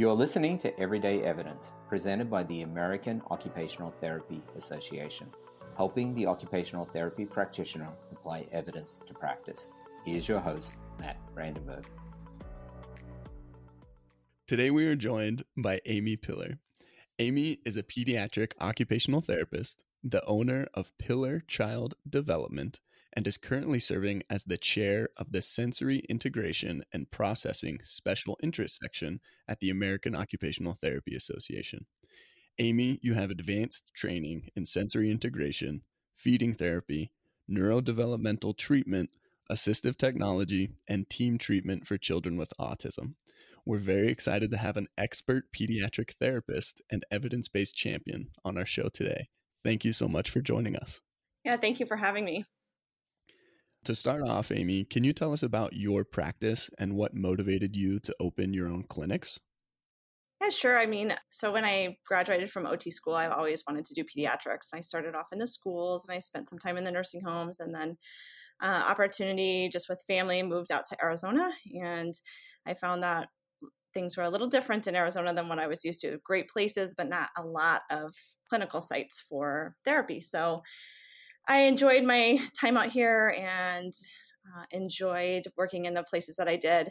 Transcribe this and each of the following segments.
You're listening to Everyday Evidence, presented by the American Occupational Therapy Association, helping the occupational therapy practitioner apply evidence to practice. Here's your host, Matt Brandenburg. Today we are joined by Aimee Piller. Aimee is a pediatric occupational therapist, the owner of Piller Child Development, and is currently serving as the chair of the Sensory Integration and Processing Special Interest Section at the American Occupational Therapy Association. Aimee, you have advanced training in sensory integration, feeding therapy, neurodevelopmental treatment, assistive technology, and team treatment for children with autism. We're very excited to have an expert pediatric therapist and evidence based champion on our show today. Thank you so much for joining us. Yeah, thank you for having me. To start off, Aimee, can you tell us about your practice and what motivated you to open your own clinics? Yeah, sure. I mean, so when I graduated from OT school, I always wanted to do pediatrics. I started off in the schools and I spent some time in the nursing homes and then uh, opportunity just with family moved out to Arizona. And I found that things were a little different in Arizona than what I was used to. Great places, but not a lot of clinical sites for therapy. So I enjoyed my time out here and uh, enjoyed working in the places that I did.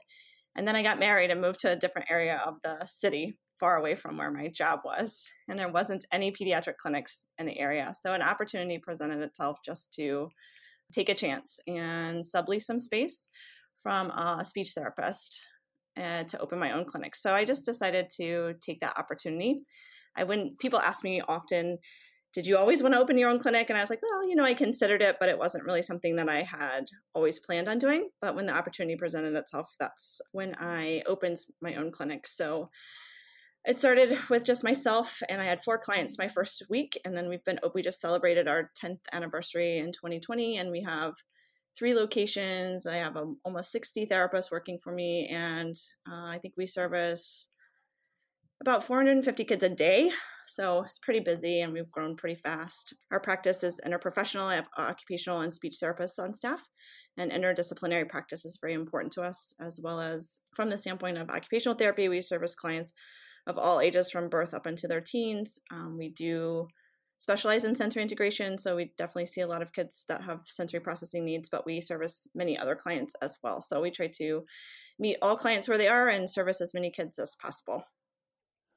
And then I got married and moved to a different area of the city, far away from where my job was. And there wasn't any pediatric clinics in the area. So an opportunity presented itself just to take a chance and sublease some space from a speech therapist uh, to open my own clinic. So I just decided to take that opportunity. I wouldn't, people ask me often, did you always want to open your own clinic? And I was like, well, you know, I considered it, but it wasn't really something that I had always planned on doing. But when the opportunity presented itself, that's when I opened my own clinic. So it started with just myself, and I had four clients my first week. And then we've been, we just celebrated our 10th anniversary in 2020, and we have three locations. I have um, almost 60 therapists working for me, and uh, I think we service about 450 kids a day. So it's pretty busy and we've grown pretty fast. Our practice is interprofessional. I have occupational and speech therapists on staff, and interdisciplinary practice is very important to us, as well as from the standpoint of occupational therapy, we service clients of all ages from birth up into their teens. Um, we do specialize in sensory integration, so we definitely see a lot of kids that have sensory processing needs, but we service many other clients as well. So we try to meet all clients where they are and service as many kids as possible.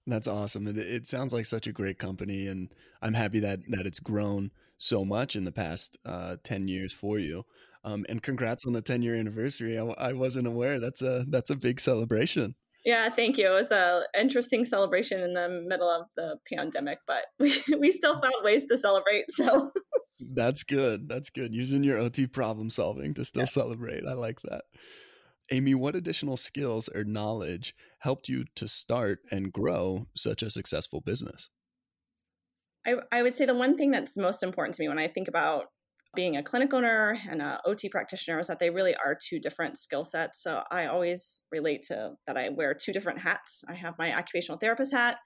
That's awesome. It, it, sounds like such a great company, and I'm happy that that it's grown so much in the past uh, ten years for you. Um, and congrats on the 10 year anniversary. I, I, wasn't aware. That's a that's a big celebration. Yeah, thank you. It was a interesting celebration in the middle of the pandemic, but we, we still found ways to celebrate. So that's good. That's good. Using your OT problem solving to still yeah. celebrate. I like that. Aimee, what additional skills or knowledge helped you to start and grow such a successful business? I, I would say the one thing that's most important to me when I think about being a clinic owner and a OT practitioner is that they really are two different skill sets. So I always relate to that I wear two different hats. I have my occupational therapist hat,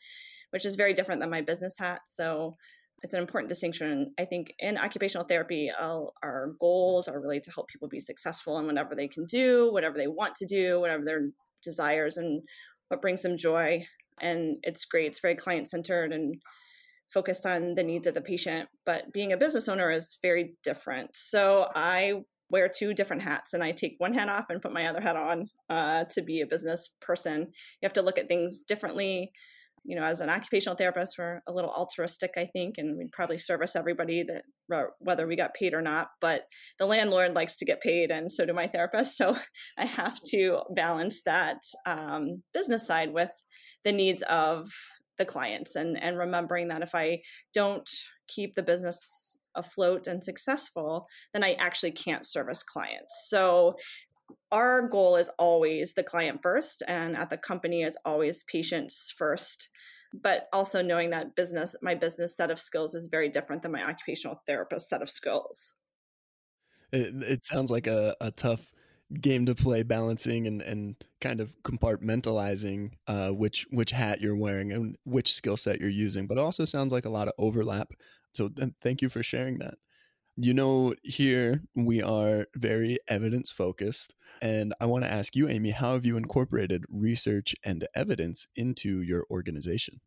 which is very different than my business hat. So it's an important distinction. I think in occupational therapy, I'll, our goals are really to help people be successful in whatever they can do, whatever they want to do, whatever their desires, and what brings them joy. And it's great. It's very client centered and focused on the needs of the patient. But being a business owner is very different. So I wear two different hats and I take one hat off and put my other hat on uh, to be a business person. You have to look at things differently you know, as an occupational therapist, we're a little altruistic, I think, and we'd probably service everybody that whether we got paid or not. But the landlord likes to get paid, and so do my therapist. So I have to balance that um, business side with the needs of the clients, and and remembering that if I don't keep the business afloat and successful, then I actually can't service clients. So our goal is always the client first and at the company is always patients first but also knowing that business my business set of skills is very different than my occupational therapist set of skills. It, it sounds like a, a tough game to play balancing and, and kind of compartmentalizing uh, which which hat you're wearing and which skill set you're using but it also sounds like a lot of overlap. So thank you for sharing that You know, here we are very evidence focused. And I want to ask you, Aimee, how have you incorporated research and evidence into your organization?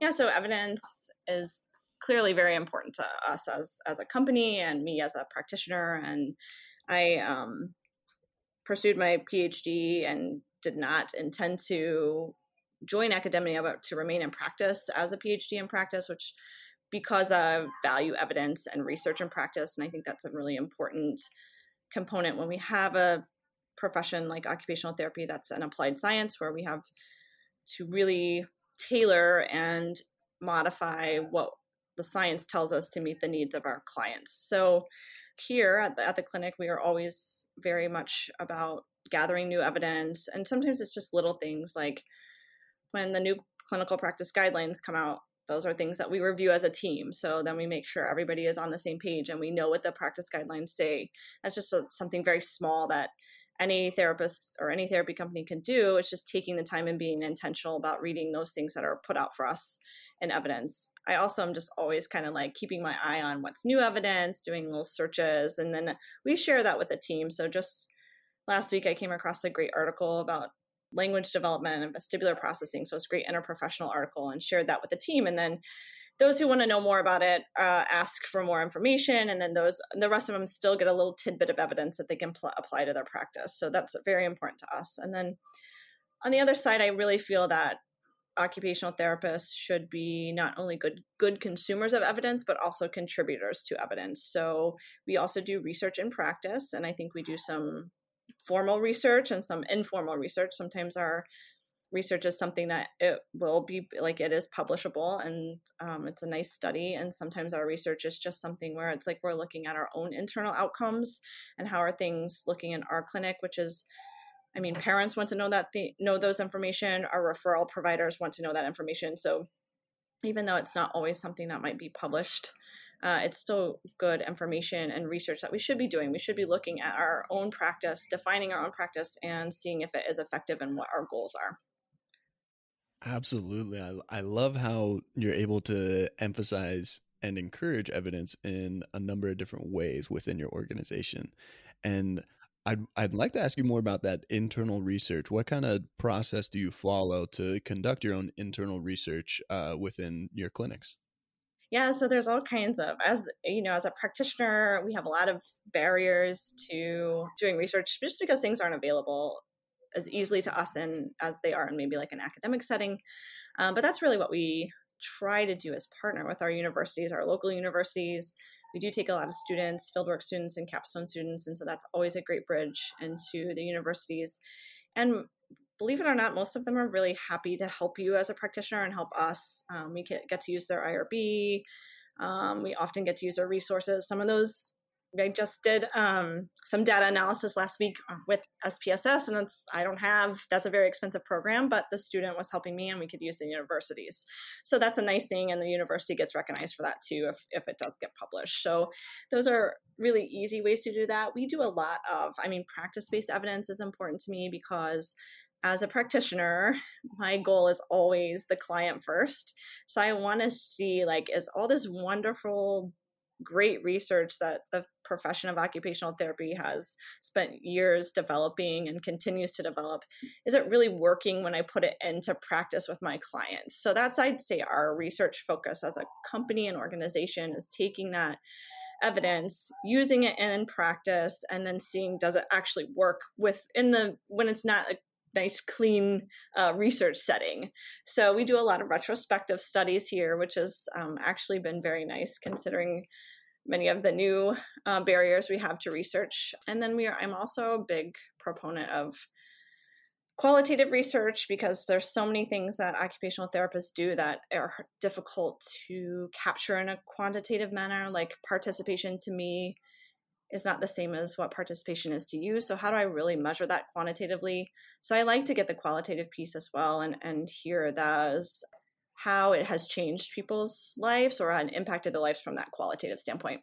Yeah, so evidence is clearly very important to us as as a company and me as a practitioner. And I um, pursued my PhD and did not intend to join academia, but to remain in practice as a PhD in practice, which because of value evidence and research and practice. And I think that's a really important component when we have a profession like occupational therapy that's an applied science where we have to really tailor and modify what the science tells us to meet the needs of our clients. So here at the, at the clinic, we are always very much about gathering new evidence. And sometimes it's just little things like when the new clinical practice guidelines come out, those are things that we review as a team. So then we make sure everybody is on the same page and we know what the practice guidelines say. That's just a, something very small that any therapist or any therapy company can do. It's just taking the time and being intentional about reading those things that are put out for us in evidence. I also am just always kind of like keeping my eye on what's new evidence, doing little searches, and then we share that with the team. So just last week, I came across a great article about language development and vestibular processing. So it's a great interprofessional article and shared that with the team. And then those who want to know more about it uh, ask for more information and then those the rest of them still get a little tidbit of evidence that they can pl- apply to their practice so that's very important to us and then on the other side i really feel that occupational therapists should be not only good good consumers of evidence but also contributors to evidence so we also do research in practice and i think we do some formal research and some informal research. Sometimes our research is something that it will be like it is publishable and um, it's a nice study and sometimes our research is just something where it's like we're looking at our own internal outcomes and how are things looking in our clinic which is i mean parents want to know that the know those information our referral providers want to know that information. So even though it's not always something that might be published uh, it's still good information and research that we should be doing. We should be looking at our own practice, defining our own practice, and seeing if it is effective and what our goals are. Absolutely. I, I love how you're able to emphasize and encourage evidence in a number of different ways within your organization. And I'd, I'd like to ask you more about that internal research. What kind of process do you follow to conduct your own internal research uh, within your clinics? Yeah, so there's all kinds of as you know, as a practitioner, we have a lot of barriers to doing research just because things aren't available as easily to us in as they are in maybe like an academic setting. Um, but that's really what we try to do as partner with our universities, our local universities. We do take a lot of students, fieldwork students, and capstone students, and so that's always a great bridge into the universities. And believe it or not, most of them are really happy to help you as a practitioner and help us. Um, we get, to use their IRB. Um, we often get to use our resources. Some of those I just did um, some data analysis last week with SPSS, and it's I don't have that's a very expensive program, but the student was helping me, and we could use the universities. So that's a nice thing, and the university gets recognized for that too if if it does get published. So those are really easy ways to do that. We do a lot of, I mean, practice based evidence is important to me because as a practitioner, my goal is always the client first. So I want to see like is all this wonderful great research that the profession of occupational therapy has spent years developing and continues to develop is it really working when i put it into practice with my clients. So that's i'd say our research focus as a company and organization is taking that evidence using it in practice and then seeing does it actually work with in the when it's not a nice clean uh, research setting. So we do a lot of retrospective studies here which has um, actually been very nice considering many of the new uh, barriers we have to research. And then we are i'm also a big proponent of qualitative research because there's so many things that occupational therapists do that are difficult to capture in a quantitative manner like participation to me is not the same as what participation is to you. So how do I really measure that quantitatively? So I like to get the qualitative piece as well and and hear those how it has changed people's lives or impacted their lives from that qualitative standpoint.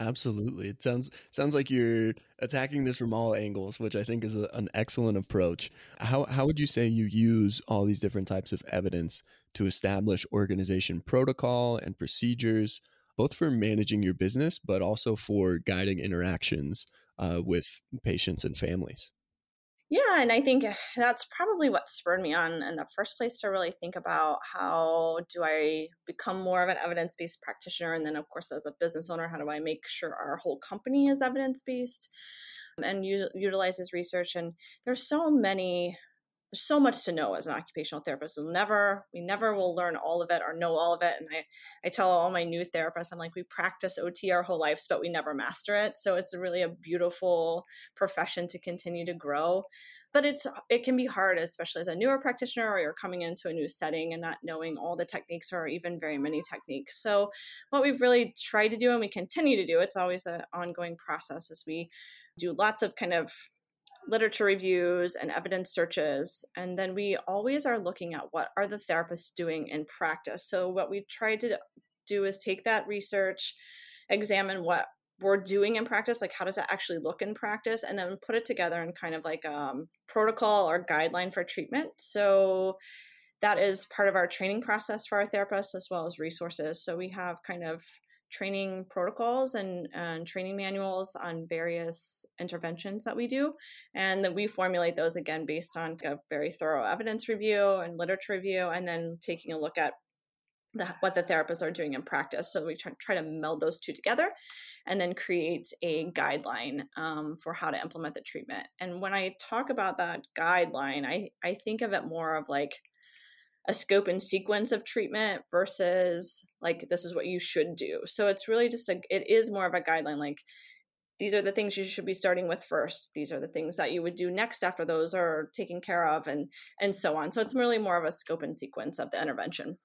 Absolutely. It sounds sounds like you're attacking this from all angles, which I think is a, an excellent approach. How how would you say you use all these different types of evidence to establish organization protocol and procedures both for managing your business, but also for guiding interactions uh, with patients and families. Yeah, and I think that's probably what spurred me on in the first place to really think about how do I become more of an evidence based practitioner. And then, of course, as a business owner, how do I make sure our whole company is evidence based and utilizes research? And there's so many there's so much to know as an occupational therapist. We'll never, we never will learn all of it or know all of it. And I, I tell all my new therapists, I'm like, we practice OT our whole lives, but we never master it. So it's really a beautiful profession to continue to grow. But it's it can be hard, especially as a newer practitioner or you're coming into a new setting and not knowing all the techniques or even very many techniques. So what we've really tried to do and we continue to do, it's always an ongoing process as we do lots of kind of literature reviews and evidence searches and then we always are looking at what are the therapists doing in practice. So what we try to do is take that research examine what we're doing in practice like how does that actually look in practice and then put it together in kind of like a um, protocol or guideline for treatment. So that is part of our training process for our therapists as well as resources. So we have kind of training protocols and, and training manuals on various interventions that we do. And then we formulate those again based on a very thorough evidence review and literature review, and then taking a look at the, what the therapists are doing in practice. So we try, try to meld those two together and then create a guideline um, for how to implement the treatment. And when I talk about that guideline, I, I think of it more of like a scope and sequence of treatment versus like this is what you should do. So it's really just a it is more of a guideline like these are the things you should be starting with first. These are the things that you would do next after those are taken care of and and so on. So it's really more of a scope and sequence of the intervention.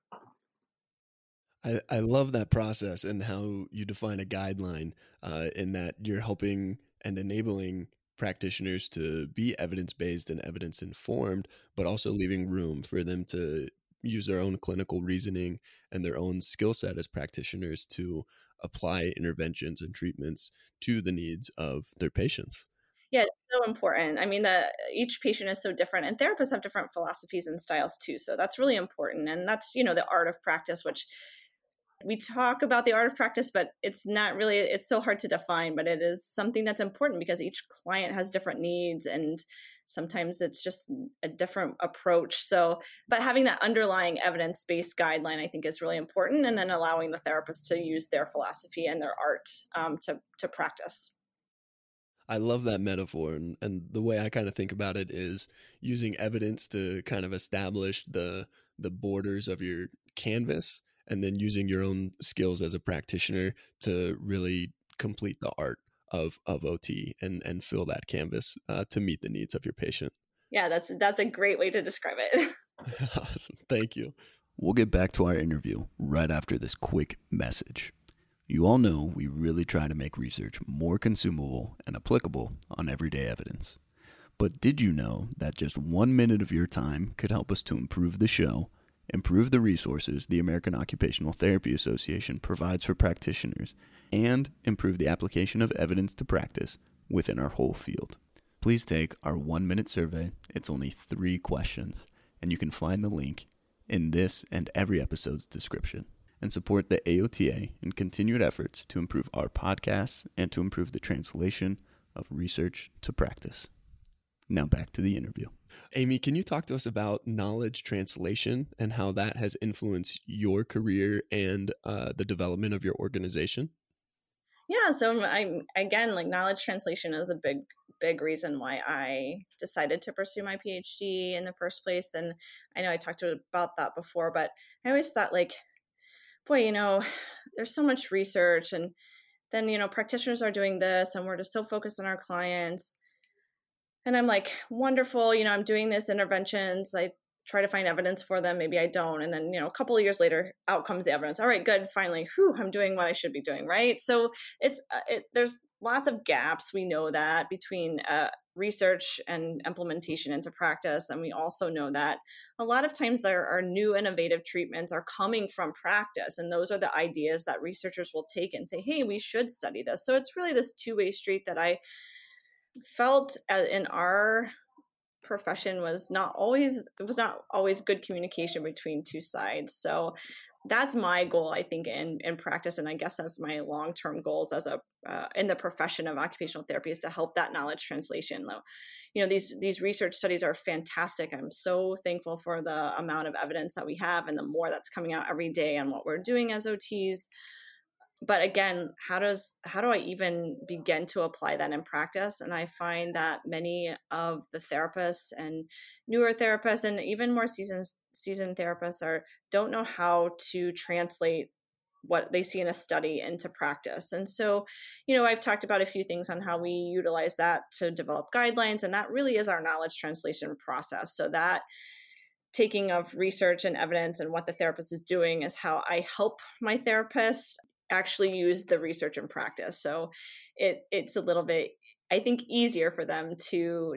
I, I love that process and how you define a guideline uh, in that you're helping and enabling practitioners to be evidence based and evidence informed, but also mm-hmm. leaving room for them to use their own clinical reasoning and their own skill set as practitioners to apply interventions and treatments to the needs of their patients. Yeah, it's so important. I mean, the each patient is so different, and therapists have different philosophies and styles too. So that's really important, and that's you know the art of practice, which we talk about the art of practice but it's not really it's so hard to define but it is something that's important because each client has different needs and sometimes it's just a different approach so but having that underlying evidence-based guideline i think is really important and then allowing the therapist to use their philosophy and their art um, to to practice I love that metaphor. And, and the way I kind of think about it is using evidence to kind of establish the the borders of your canvas and then using your own skills as a practitioner to really complete the art of of OT and and fill that canvas uh, to meet the needs of your patient. Yeah, that's that's a great way to describe it. awesome. Thank you. We'll get back to our interview right after this quick message. You all know we really try to make research more consumable and applicable on everyday evidence. But did you know that just one minute of your time could help us to improve the show improve the resources the American Occupational Therapy Association provides for practitioners, and improve the application of evidence to practice within our whole field. Please take our one minute survey. It's only three questions, and you can find the link in this and every episode's description. And support the AOTA in continued efforts to improve our podcasts and to improve the translation of research to practice. Now back to the interview. Aimee, can you talk to us about knowledge translation and how that has influenced your career and uh, the development of your organization? Yeah, so I'm again like knowledge translation is a big big reason why I decided to pursue my PhD in the first place and I know I talked about that before but I always thought like boy, you know, there's so much research and then you know practitioners are doing this and we're just so focused on our clients and i'm like wonderful you know i'm doing this interventions i try to find evidence for them maybe i don't. And then you know a couple of years later out comes the evidence. All right good finally whew i'm doing what i should be doing right? So it's uh, it, there's lots of gaps we know that between uh, research and implementation into practice and we also know that a lot of times our, our new innovative treatments are coming from practice and those are the ideas that researchers will take and say hey we should study this. So it's really this two-way street that i felt uh, in our profession was not always was not always good communication between two sides. So that's my goal i think in in practice and i guess that's my long-term goals as a uh, in the profession of occupational therapy is to help that knowledge translation though. You know these these research studies are fantastic. I'm so thankful for the amount of evidence that we have and the more that's coming out every day on what we're doing as ots but again how does how do i even begin to apply that in practice? And i find that many of the therapists and newer therapists and even more seasoned seasoned therapists are don't know how to translate what they see in a study into practice. And so you know i've talked about a few things on how we utilize that to develop guidelines and that really is our knowledge translation process. So that taking of research and evidence and what the therapist is doing is how I help my therapist actually use the research and practice. So it it's a little bit I think easier for them to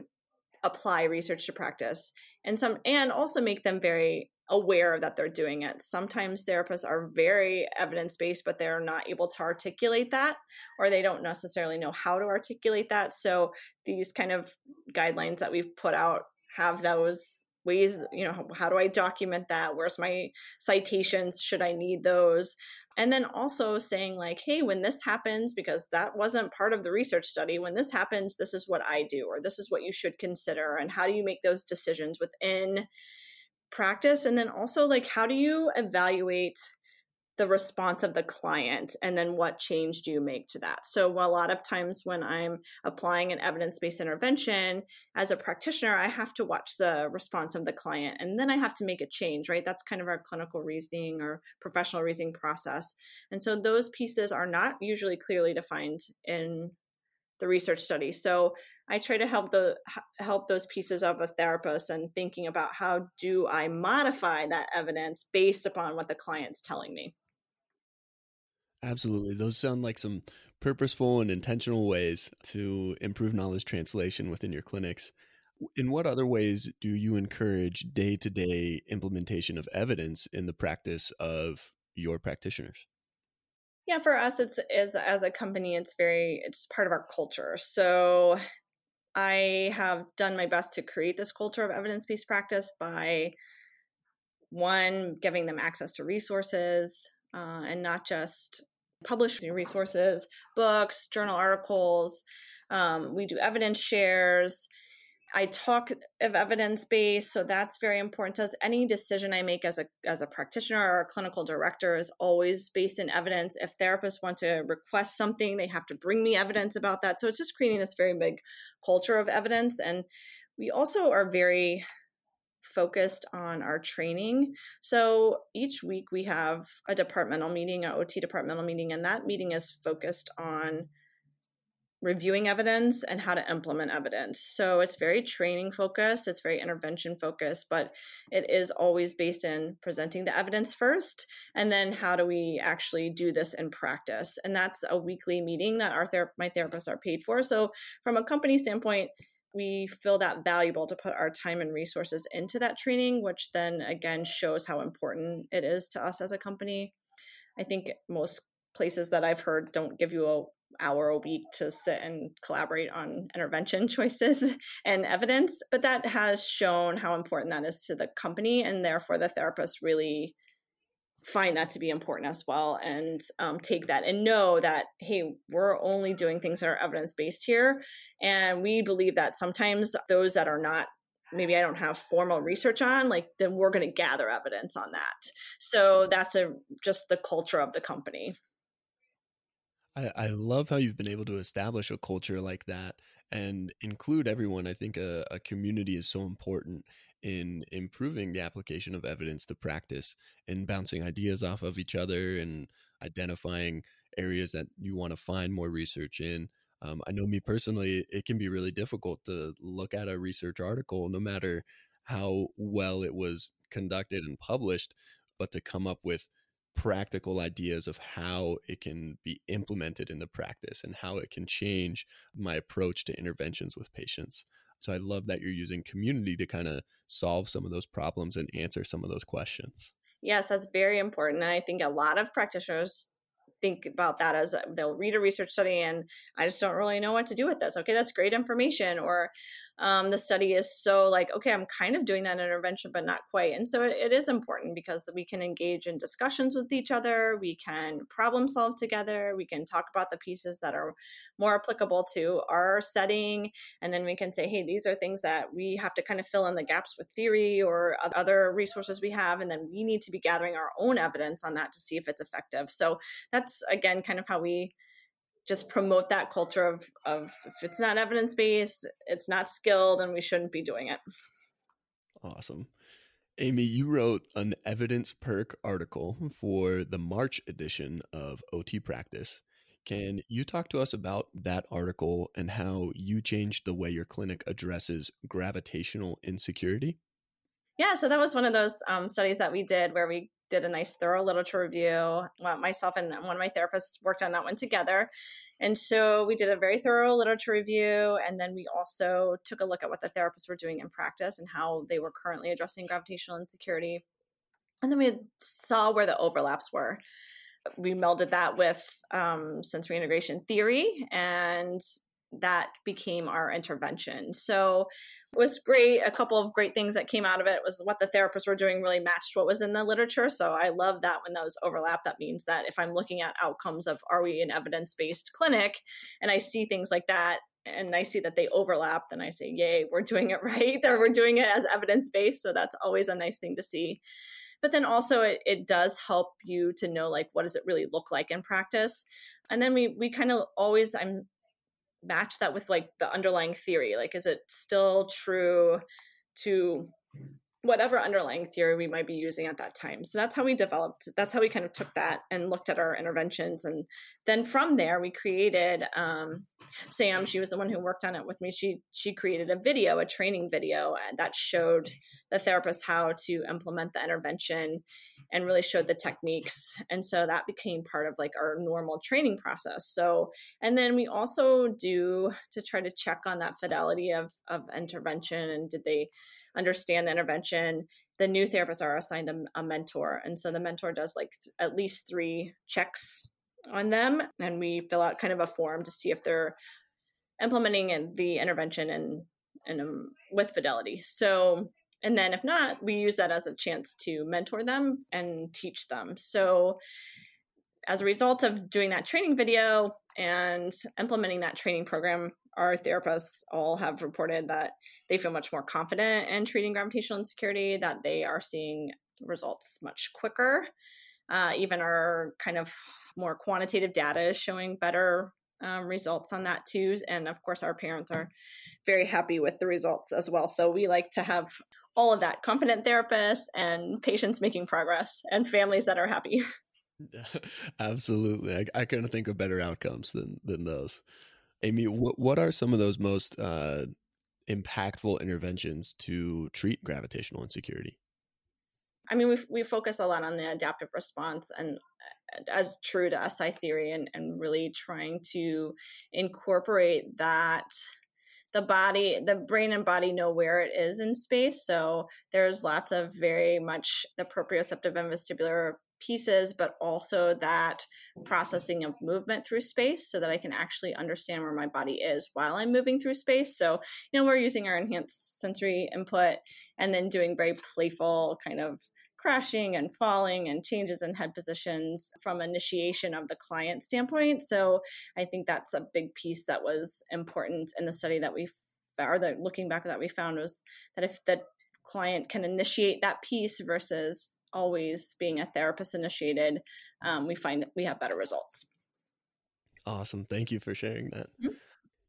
apply research to practice and some and also make them very aware that they're doing it. Sometimes therapists are very evidence based, but they're not able to articulate that, or they don't necessarily know how to articulate that. So these kind of guidelines that we've put out have those ways, you know, how, do I document that? Where's my citations? Should I need those? and then also saying like hey when this happens because that wasn't part of the research study when this happens this is what i do or this is what you should consider and how do you make those decisions within practice and then also like how do you evaluate the response of the client and then what change do you make to that? So a lot of times when i'm applying an evidence-based intervention as a practitioner i have to watch the response of the client and then i have to make a change right? That's kind of our clinical reasoning or professional reasoning process. And so those pieces are not usually clearly defined in the research study. So I try to help the help those pieces of a therapist and thinking about how do I modify that evidence based upon what the client's telling me. Absolutely. Those sound like some purposeful and intentional ways to improve knowledge translation within your clinics. In what other ways do you encourage day to day implementation of evidence in the practice of your practitioners? Yeah, for us, it's is as a company, it's very it's part of our culture. So I have done my best to create this culture of evidence based practice by one giving them access to resources uh, and not just publishing resources, books, journal articles. Um, we do evidence shares. I talk of evidence base, so that's very important to us. Any decision I make as a as a practitioner or a clinical director is always based in evidence. If therapists want to request something, they have to bring me evidence about that. So it's just creating this very big culture of evidence, and we also are very focused on our training. So each week we have a departmental meeting, an OT departmental meeting, and that meeting is focused on reviewing evidence and how to implement evidence. So it's very training focused, it's very intervention focused, but it is always based in presenting the evidence first and then how do we actually do this in practice. And that's a weekly meeting that our ther- my therapists are paid for. So from a company standpoint, we feel that valuable to put our time and resources into that training, which then again shows how important it is to us as a company. I think most places that I've heard don't give you a hour a week to sit and collaborate on intervention choices and evidence but that has shown how important that is to the company and therefore the therapist really find that to be important as well and um, take that and know that hey we're only doing things that are evidence based here. And we believe that sometimes those that are not maybe i don't have formal research on like then we're going to gather evidence on that. So that's a just the culture of the company. I, I love how you've been able to establish a culture like that and include everyone. I think a, a community is so important in improving the application of evidence to practice and bouncing ideas off of each other and identifying areas that you want to find more research in. Um, I know me personally, it can be really difficult to look at a research article, no matter how well it was conducted and published, but to come up with practical ideas of how it can be implemented in the practice and how it can change my approach to interventions with patients. So I love that you're using community to kind of solve some of those problems and answer some of those questions. Yes, that's very important. And I think a lot of practitioners think about that as uh, they'll read a research study and I just don't really know what to do with this. Okay, that's great information. Or um, the study is so like okay i'm kind of doing that intervention but not quite. And so it, it is important because we can engage in discussions with each other. We can problem solve together. We can talk about the pieces that are more applicable to our setting. And then we can say hey these are things that we have to kind of fill in the gaps with theory or other resources we have. And then we need to be gathering our own evidence on that to see if it's effective. So that's again kind of how we just promote that culture of of if it's not evidence based, it's not skilled, and we shouldn't be doing it. Awesome. Aimee, you wrote an evidence perk article for the March edition of OT Practice. Can you talk to us about that article and how you changed the way your clinic addresses gravitational insecurity? Yeah, so that was one of those um, studies that we did where we did a nice thorough literature review. Well, myself and one of my therapists worked on that one together. And so we did a very thorough literature review. And then we also took a look at what the therapists were doing in practice and how they were currently addressing gravitational insecurity. And then we saw where the overlaps were. We melded that with um, sensory integration theory, and that became our intervention. So it was great. A couple of great things that came out of it was what the therapists were doing really matched what was in the literature. So I love that when those overlap. That means that if I'm looking at outcomes of are we an evidence based clinic and I see things like that and I see that they overlap, then I say, yay, we're doing it right or we're doing it as evidence based. So that's always a nice thing to see. But then also it, it does help you to know like what does it really look like in practice. And then we we kind of always I'm match that with like the underlying theory? Like is it still true to whatever underlying theory we might be using at that time so that's how we developed that's how we kind of took that and looked at our interventions and then from there we created um, sam she was the one who worked on it with me she she created a video a training video that showed the therapist how to implement the intervention and really showed the techniques. And so that became part of like our normal training process. So, and then we also do to try to check on that fidelity of, of intervention and did they understand the intervention. The new therapists are assigned a, a mentor. And so the mentor does like th- at least three checks on them. And we fill out kind of a form to see if they're implementing the intervention and, and um, with fidelity. So and then if not, we use that as a chance to mentor them and teach them. So as a result of doing that training video and implementing that training program, our therapists all have reported that they feel much more confident in treating gravitational insecurity, that they are seeing results much quicker. Uh, even our kind of more quantitative data is showing better um, results on that too. And of course, our parents are very happy with the results as well. So we like to have all of that confident therapists and patients making progress and families that are happy. Absolutely. I, I couldn't think of better outcomes than, than those. Aimee, what, what are some of those most uh, impactful interventions to treat gravitational insecurity? I mean, we, we focus a lot on the adaptive response and as true to SI theory and, and really trying to incorporate that the body the brain and body know where it is in space so there's lots of very much the proprioceptive and vestibular pieces but also that processing of movement through space so that i can actually understand where my body is while i'm moving through space so you know we're using our enhanced sensory input and then doing very playful kind of crashing and falling and changes in head positions from initiation of the client standpoint. So I think that's a big piece that was important in the study that we or looking back that we found was that if the client can initiate that piece versus always being a therapist initiated, um, we find that we have better results. Awesome. Thank you for sharing that. Mm-hmm.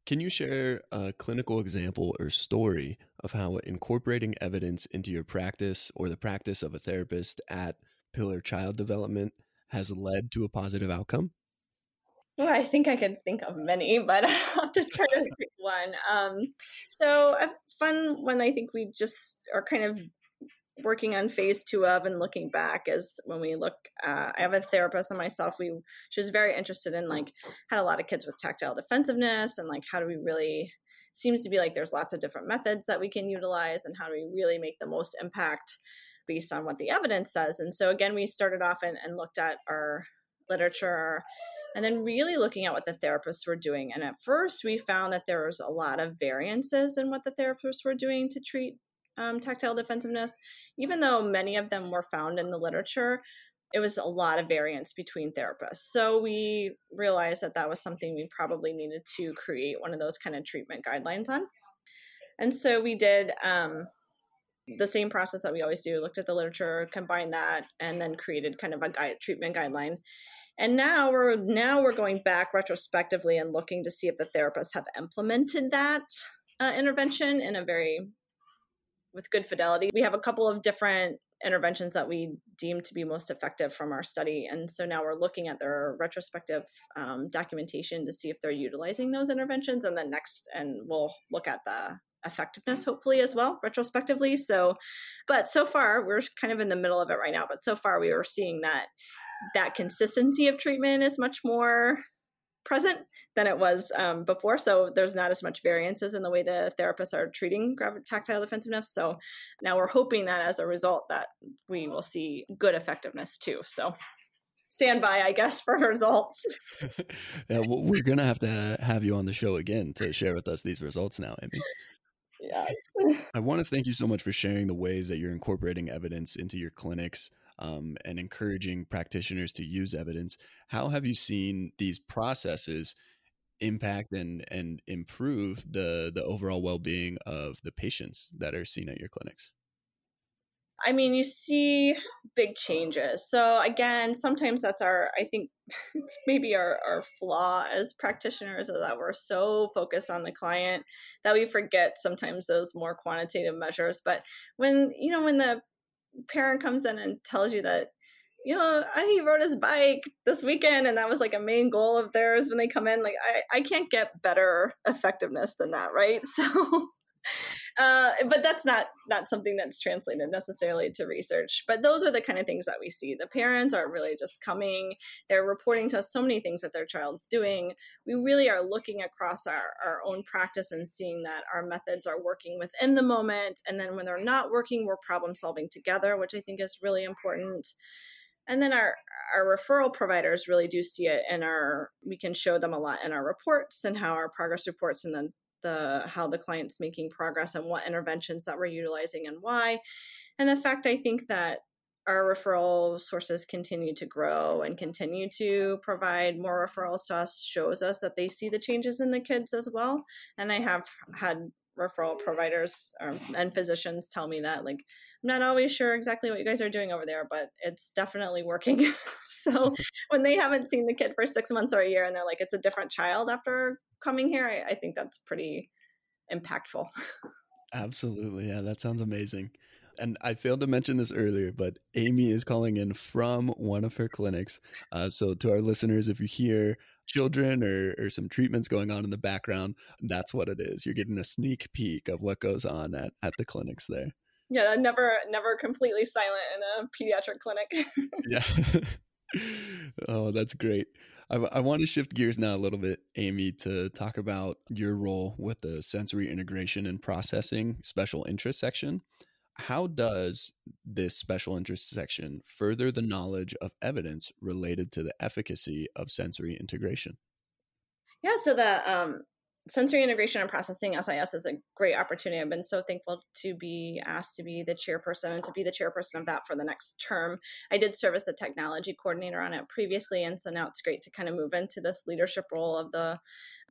Can you share a clinical example or story of how incorporating evidence into your practice or the practice of a therapist at Piller Child Development has led to a positive outcome? I think I could think of many, but I'll have to try to pick one. Um, so, a fun one I think we just are kind of working on phase two of and looking back is when we look uh, i have a therapist and myself we she was very interested in like had a lot of kids with tactile defensiveness and like how do we really seems to be like there's lots of different methods that we can utilize and how do we really make the most impact based on what the evidence says and so again we started off and, and looked at our literature and then really looking at what the therapists were doing. And at first, we found that there was a lot of variances in what the therapists were doing to treat um, tactile defensiveness. Even though many of them were found in the literature, it was a lot of variance between therapists. So we realized that that was something we probably needed to create one of those kind of treatment guidelines on. And so we did um, the same process that we always do looked at the literature, combined that, and then created kind of a guide, treatment guideline and now we're now we're going back retrospectively and looking to see if the therapists have implemented that uh, intervention in a very with good fidelity. We have a couple of different interventions that we deem to be most effective from our study, and so now we're looking at their retrospective um, documentation to see if they're utilizing those interventions, and then next, and we'll look at the effectiveness hopefully as well retrospectively. So but so far we're kind of in the middle of it right now. But so far we were seeing that that consistency of treatment is much more present than it was um, before. So there's not as much variances in the way the therapists are treating tactile defensiveness. So now we're hoping that as a result that we will see good effectiveness too. So stand by, I guess, for results. yeah, well, we're gonna have to have you on the show again to share with us these results now, Aimee. Yeah. I want to thank you so much for sharing the ways that you're incorporating evidence into your clinics um, and encouraging practitioners to use evidence. How have you seen these processes impact and and improve the the overall well being of the patients that are seen at your clinics? I mean, you see big changes. So again, sometimes that's our, I think it's maybe our, our flaw as practitioners is that we're so focused on the client that we forget sometimes those more quantitative measures. But when, you know, when the parent comes in and tells you that you know he rode his bike this weekend and that was like a main goal of theirs when they come in. Like i, I can't get better effectiveness than that right? So uh, but that's not not something that's translated necessarily to research but those are the kind of things that we see. The parents are really just coming. They're reporting to us so many things that their child's doing. We really are looking across our, our own practice and seeing that our methods are working within the moment and then when they're not working we're problem solving together which i think is really important. And then our our referral providers really do see it and our we can show them a lot in our reports and how our progress reports and then the how the client's making progress and what interventions that we're utilizing and why. And the fact i think that our referral sources continue to grow and continue to provide more referrals to us shows us that they see the changes in the kids as well. And i have had referral providers or, and physicians tell me that like i'm not always sure exactly what you guys are doing over there but it's definitely working so when they haven't seen the kid for six months or a year and they're like it's a different child after coming here i, I think that's pretty impactful absolutely yeah that sounds amazing and I failed to mention this earlier, but Aimee is calling in from one of her clinics. Uh, so, to our listeners, if you hear children or, or some treatments going on in the background, that's what it is. You're getting a sneak peek of what goes on at, at the clinics there. Yeah, never never completely silent in a pediatric clinic. yeah. oh, that's great. I, I want to shift gears now a little bit, Aimee, to talk about your role with the sensory integration and processing special interest section how does this special interest section further the knowledge of evidence related to the efficacy of sensory integration? Yeah, so the um, sensory integration and processing SIS is a great opportunity. I've been so thankful to be asked to be the chairperson and to be the chairperson of that for the next term. I did serve as a technology coordinator on it previously, and so now it's great to kind of move into this leadership role of the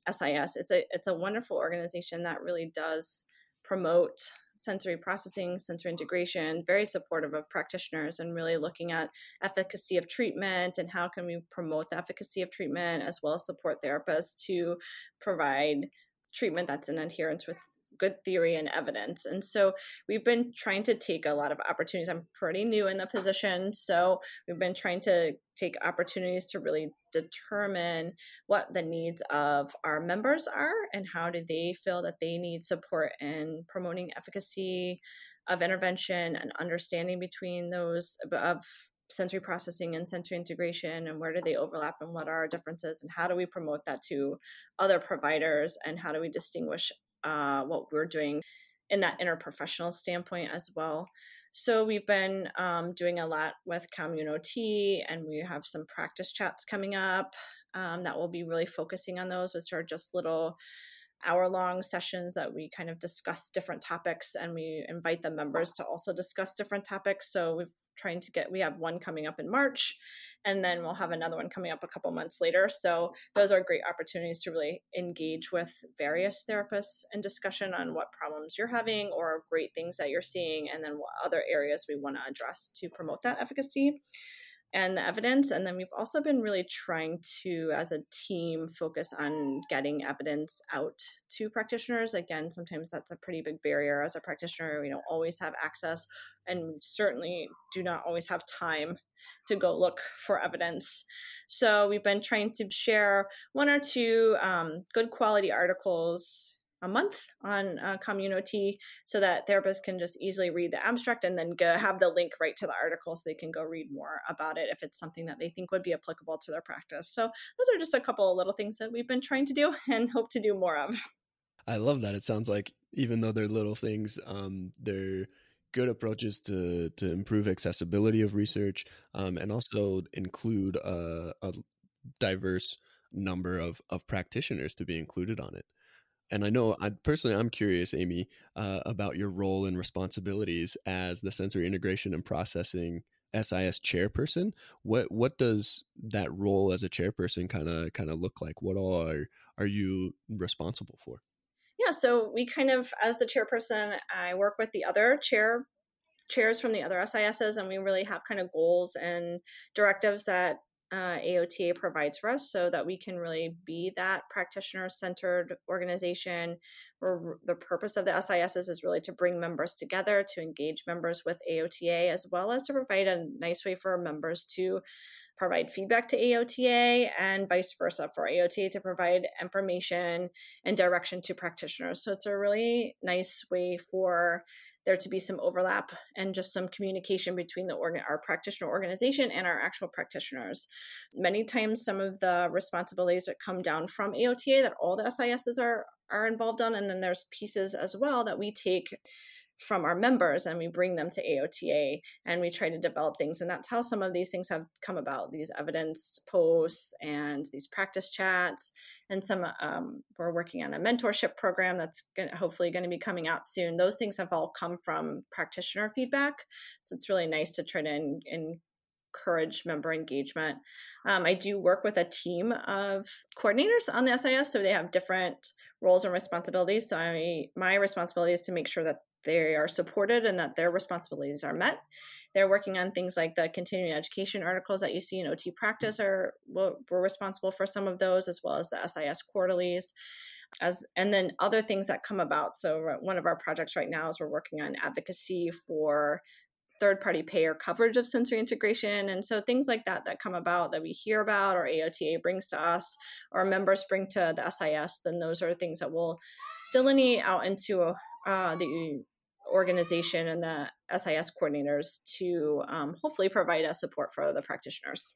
SIS. It's a it's a wonderful organization that really does promote sensory processing, sensory integration, very supportive of practitioners and really looking at efficacy of treatment and how can we promote the efficacy of treatment as well as support therapists to provide treatment that's in adherence with good theory and evidence. And so we've been trying to take a lot of opportunities. I'm pretty new in the position, so we've been trying to take opportunities to really determine what the needs of our members are and how do they feel that they need support in promoting efficacy of intervention and understanding between those of sensory processing and sensory integration and where do they overlap and what are our differences and how do we promote that to other providers and how do we distinguish uh, what we're doing in that interprofessional standpoint as well. So we've been um, doing a lot with CommunOT, and we have some practice chats coming up um, that will be really focusing on those, which are just little hour long sessions that we kind of discuss different topics and we invite the members to also discuss different topics. So we've trying to get we have one coming up in March and then we'll have another one coming up a couple months later. So those are great opportunities to really engage with various therapists and discussion on what problems you're having or great things that you're seeing and then what other areas we want to address to promote that efficacy and the evidence. And then we've also been really trying to, as a team, focus on getting evidence out to practitioners. Again, sometimes that's a pretty big barrier. As a practitioner, we don't always have access, and we certainly do not always have time to go look for evidence. So we've been trying to share one or two um, good quality articles a month on uh, CommunOT so that therapists can just easily read the abstract and then go have the link right to the article so they can go read more about it if it's something that they think would be applicable to their practice. So those are just a couple of little things that we've been trying to do and hope to do more of. I love that. It sounds like even though they're little things, um, they're good approaches to to improve accessibility of research um, and also include a, a diverse number of of practitioners to be included on it. And I know, I personally, I'm curious, Aimee, uh, about your role and responsibilities as the sensory integration and processing SIS chairperson. What what does that role as a chairperson kind of kind of look like? What all are are you responsible for? Yeah, so we kind of, as the chairperson, I work with the other chair chairs from the other SISs, and we really have kind of goals and directives that uh, AOTA provides for us so that we can really be that practitioner centered organization where the purpose of the SISs is really to bring members together, to engage members with AOTA, as well as to provide a nice way for members to provide feedback to AOTA and vice versa for AOTA to provide information and direction to practitioners. So it's a really nice way for there to be some overlap and just some communication between the organ- our practitioner organization and our actual practitioners. Many times, some of the responsibilities that come down from AOTA that all the SISs are are involved on, and then there's pieces as well that we take from our members and we bring them to AOTA and we try to develop things. And that's how some of these things have come about these evidence posts and these practice chats. And some, um, we're working on a mentorship program that's gonna, hopefully going to be coming out soon. Those things have all come from practitioner feedback. So it's really nice to try to in, encourage member engagement. Um, I do work with a team of coordinators on the SIS, so they have different roles and responsibilities. So I, my responsibility is to make sure that they are supported and that their responsibilities are met. They're working on things like the continuing education articles that you see in OT practice are we're responsible for some of those as well as the SIS quarterlies as and then other things that come about. So uh, one of our projects right now is we're working on advocacy for third party payer coverage of sensory integration and so things like that that come about that we hear about or AOTA brings to us or members bring to the SIS then those are things that we'll delineate out into uh, the organization and the SIS coordinators to um, hopefully provide us support for the practitioners.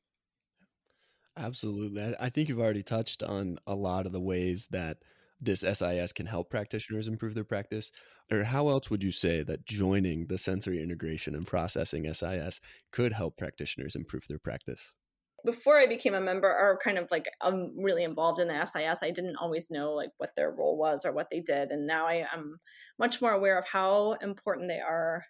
Absolutely. I think you've already touched on a lot of the ways that this SIS can help practitioners improve their practice. Or how else would you say that joining the sensory integration and processing SIS could help practitioners improve their practice? Before I became a member or kind of like I'm really involved in the SIS, I didn't always know like what their role was or what they did. And now I am much more aware of how important they are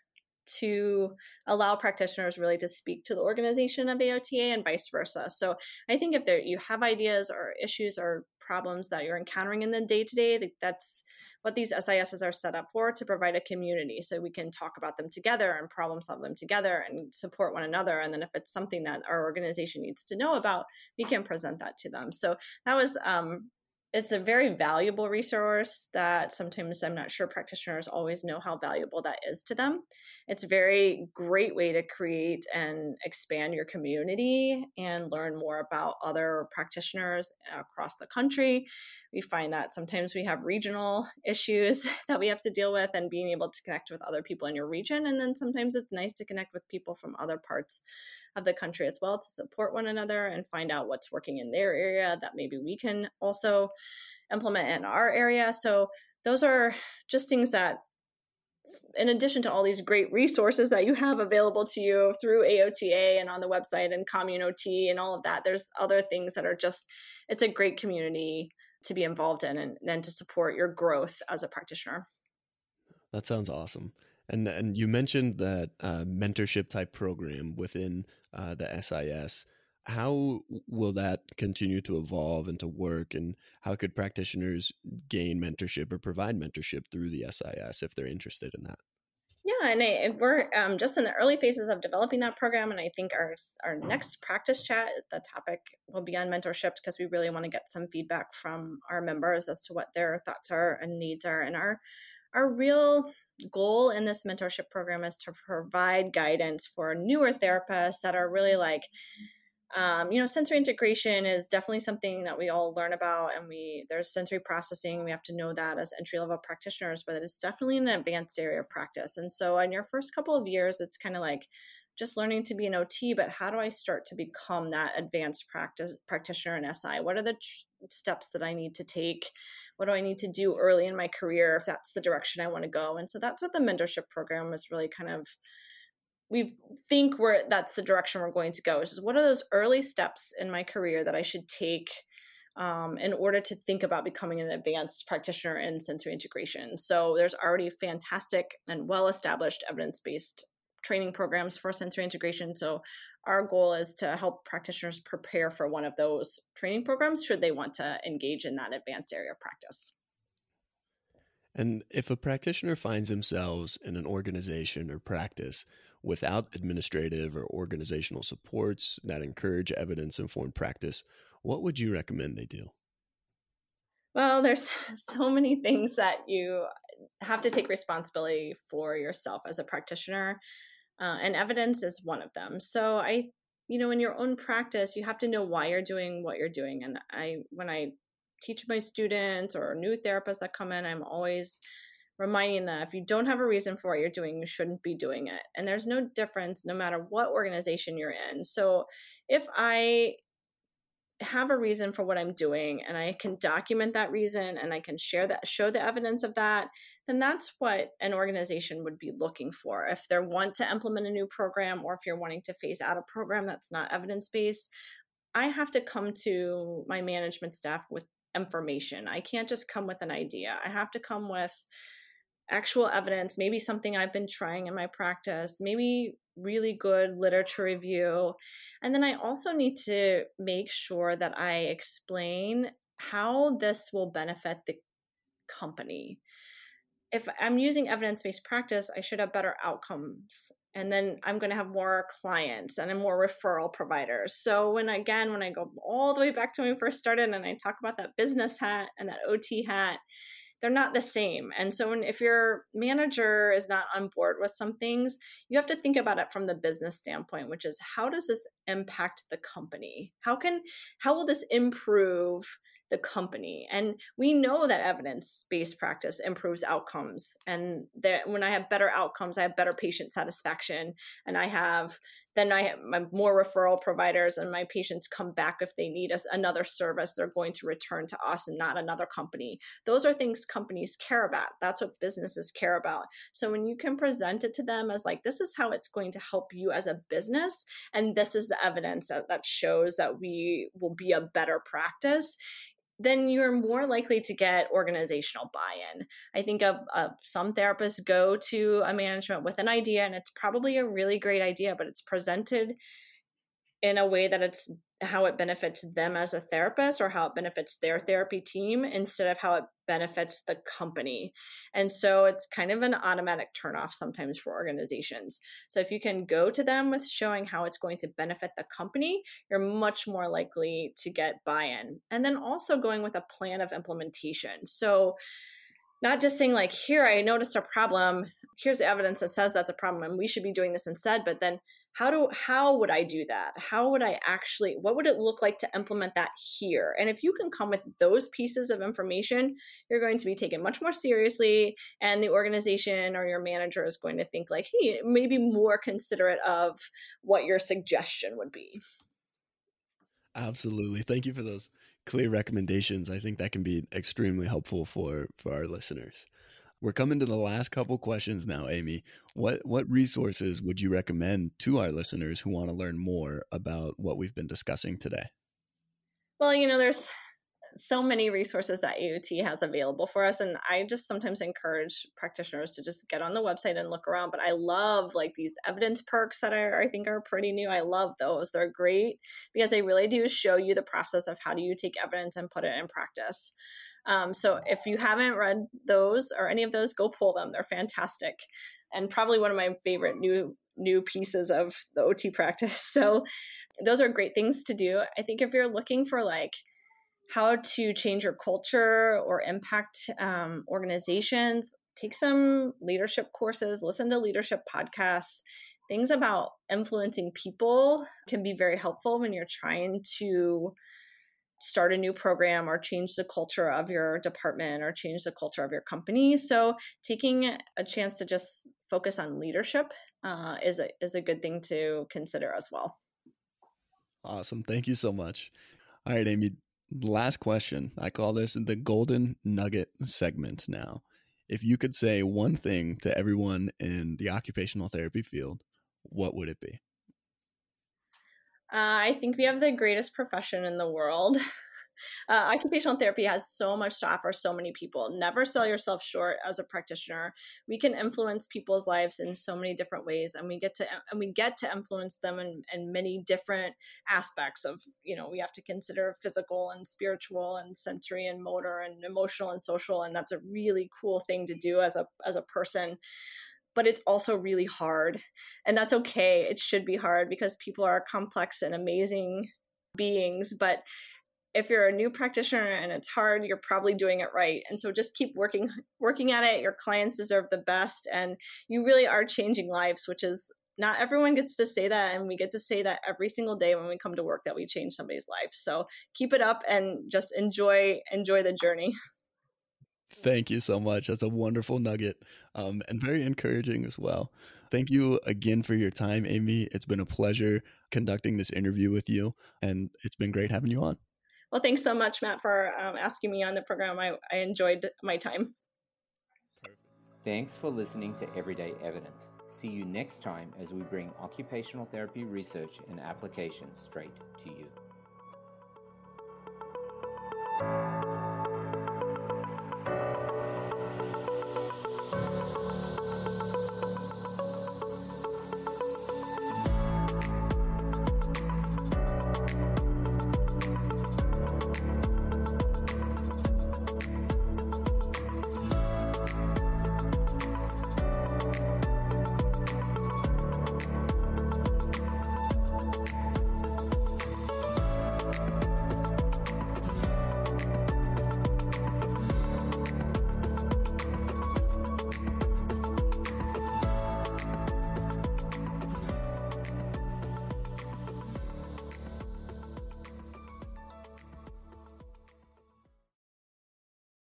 to allow practitioners really to speak to the organization of AOTA and vice versa. So I think if there you have ideas or issues or problems that you're encountering in the day to day, that's what these SISs are set up for to provide a community so we can talk about them together and problem solve them together and support one another. And then if it's something that our organization needs to know about, we can present that to them. So that was um, it's a very valuable resource that sometimes I'm not sure practitioners always know how valuable that is to them. It's a very great way to create and expand your community and learn more about other practitioners across the country. We find that sometimes we have regional issues that we have to deal with and being able to connect with other people in your region. And then sometimes it's nice to connect with people from other parts of the country as well to support one another and find out what's working in their area that maybe we can also implement in our area. So those are just things that in addition to all these great resources that you have available to you through AOTA and on the website and CommunOT and all of that, there's other things that are just, it's a great community to be involved in and, to support your growth as a practitioner. That sounds awesome. And and you mentioned that uh, mentorship type program within uh, the SIS. How will that continue to evolve and to work? And how could practitioners gain mentorship or provide mentorship through the SIS if they're interested in that? Yeah, and I, we're um, just in the early phases of developing that program, and I think our our next practice chat, the topic will be on mentorship because we really want to get some feedback from our members as to what their thoughts are and needs are. And our our real goal in this mentorship program is to provide guidance for newer therapists that are really like um, you know sensory integration is definitely something that we all learn about and we there's sensory processing we have to know that as entry level practitioners but it's definitely an advanced area of practice. And so in your first couple of years it's kind of like just learning to be an ot but how do i start to become that advanced practice practitioner in si what are the tr- steps that i need to take? What do i need to do early in my career if that's the direction i want to go? And so that's what the mentorship program is really kind of we think we're that's the direction we're going to go is what are those early steps in my career that i should take um, in order to think about becoming an advanced practitioner in sensory integration? So there's already fantastic and well established evidence-based training programs for sensory integration. So our goal is to help practitioners prepare for one of those training programs should they want to engage in that advanced area of practice. And if a practitioner finds themselves in an organization or practice without administrative or organizational supports that encourage evidence informed practice, what would you recommend they do? Well, there's so many things that you have to take responsibility for yourself as a practitioner, uh, and evidence is one of them. So I, you know, in your own practice, you have to know why you're doing what you're doing. And I, when I teach my students or new therapists that come in, I'm always reminding them if you don't have a reason for what you're doing, you shouldn't be doing it. And there's no difference no matter what organization you're in. So if I have a reason for what I'm doing and I can document that reason and I can share that show the evidence of that then that's what an organization would be looking for if they want to implement a new program or if you're wanting to phase out a program that's not evidence based I have to come to my management staff with information I can't just come with an idea I have to come with actual evidence, maybe something I've been trying in my practice, maybe really good literature review. And then I also need to make sure that I explain how this will benefit the company. If I'm using evidence based practice, I should have better outcomes. And then I'm going to have more clients and more referral providers. So, when again, when I go all the way back to when we first started and I talk about that business hat and that OT hat, they're not the same. And so when, if your manager is not on board with some things, you have to think about it from the business standpoint, which is how does this impact the company? How can how will this improve the company. And we know that evidence based practice improves outcomes. And that when I have better outcomes, I have better patient satisfaction. And I have, then I have more referral providers, and my patients come back if they need us another service. They're going to return to us and not another company. Those are things companies care about. That's what businesses care about. So when you can present it to them as like, this is how it's going to help you as a business, and this is the evidence that, that shows that we will be a better practice then you're more likely to get organizational buy-in. I think of, of, some therapists go to a management with an idea and it's probably a really great idea, but it's presented in a way that it's how it benefits them as a therapist or how it benefits their therapy team instead of how it benefits the company. And so it's kind of an automatic turnoff sometimes for organizations. So if you can go to them with showing how it's going to benefit the company, you're much more likely to get buy in. And then also going with a plan of implementation. So not just saying like here i noticed a problem here's the evidence that says that's a problem and we should be doing this instead but then how do how would i do that? How would i actually what would it look like to implement that here? And if you can come with those pieces of information you're going to be taken much more seriously and the organization or your manager is going to think like hey maybe more considerate of what your suggestion would be. Absolutely. Thank you for those clear recommendations. I think that can be extremely helpful for for our listeners We're coming to the last couple questions now, Aimee. What what resources would you recommend to our listeners who want to learn more about what we've been discussing today? Well, you know, there's so many resources that AOT has available for us. And I just sometimes encourage practitioners to just get on the website and look around. But I love like these evidence perks that are, I think are pretty new. I love those. They're great because they really do show you the process of how do you take evidence and put it in practice. Um, so if you haven't read those or any of those, go pull them. They're fantastic. And probably one of my favorite new new pieces of the OT practice. So those are great things to do. I think if you're looking for like how to change your culture or impact um, organizations, take some leadership courses, listen to leadership podcasts. Things about influencing people can be very helpful when you're trying to start a new program or change the culture of your department or change the culture of your company. So, taking a chance to just focus on leadership uh, is a is a good thing to consider as well. Awesome, thank you so much. All right, Aimee last question. I call this the golden nugget segment now. If you could say one thing to everyone in the occupational therapy field, what would it be? Uh, I think we have the greatest profession in the world. Uh, occupational therapy has so much to offer so many people. Never sell yourself short as a practitioner. We can influence people's lives in so many different ways, and we get to and we get to influence them in, in many different aspects of you know we have to consider physical and spiritual and sensory and motor and emotional and social, and that's a really cool thing to do as a as a person but it's also really hard. And that's okay. It should be hard because people are complex and amazing beings, but if you're a new practitioner and it's hard you're probably doing it right and so just keep working working at it your clients deserve the best and you really are changing lives which is not everyone gets to say that and we get to say that every single day when we come to work that we change somebody's life so keep it up and just enjoy enjoy the journey Thank you so much. That's a wonderful nugget um, and very encouraging as well. Thank you again for your time, Aimee. It's been a pleasure conducting this interview with you, and it's been great having you on. Well, thanks so much, Matt, for um, asking me on the program. I, I enjoyed my time. Thanks for listening to Everyday Evidence. See you next time as we bring occupational therapy research and application straight to you.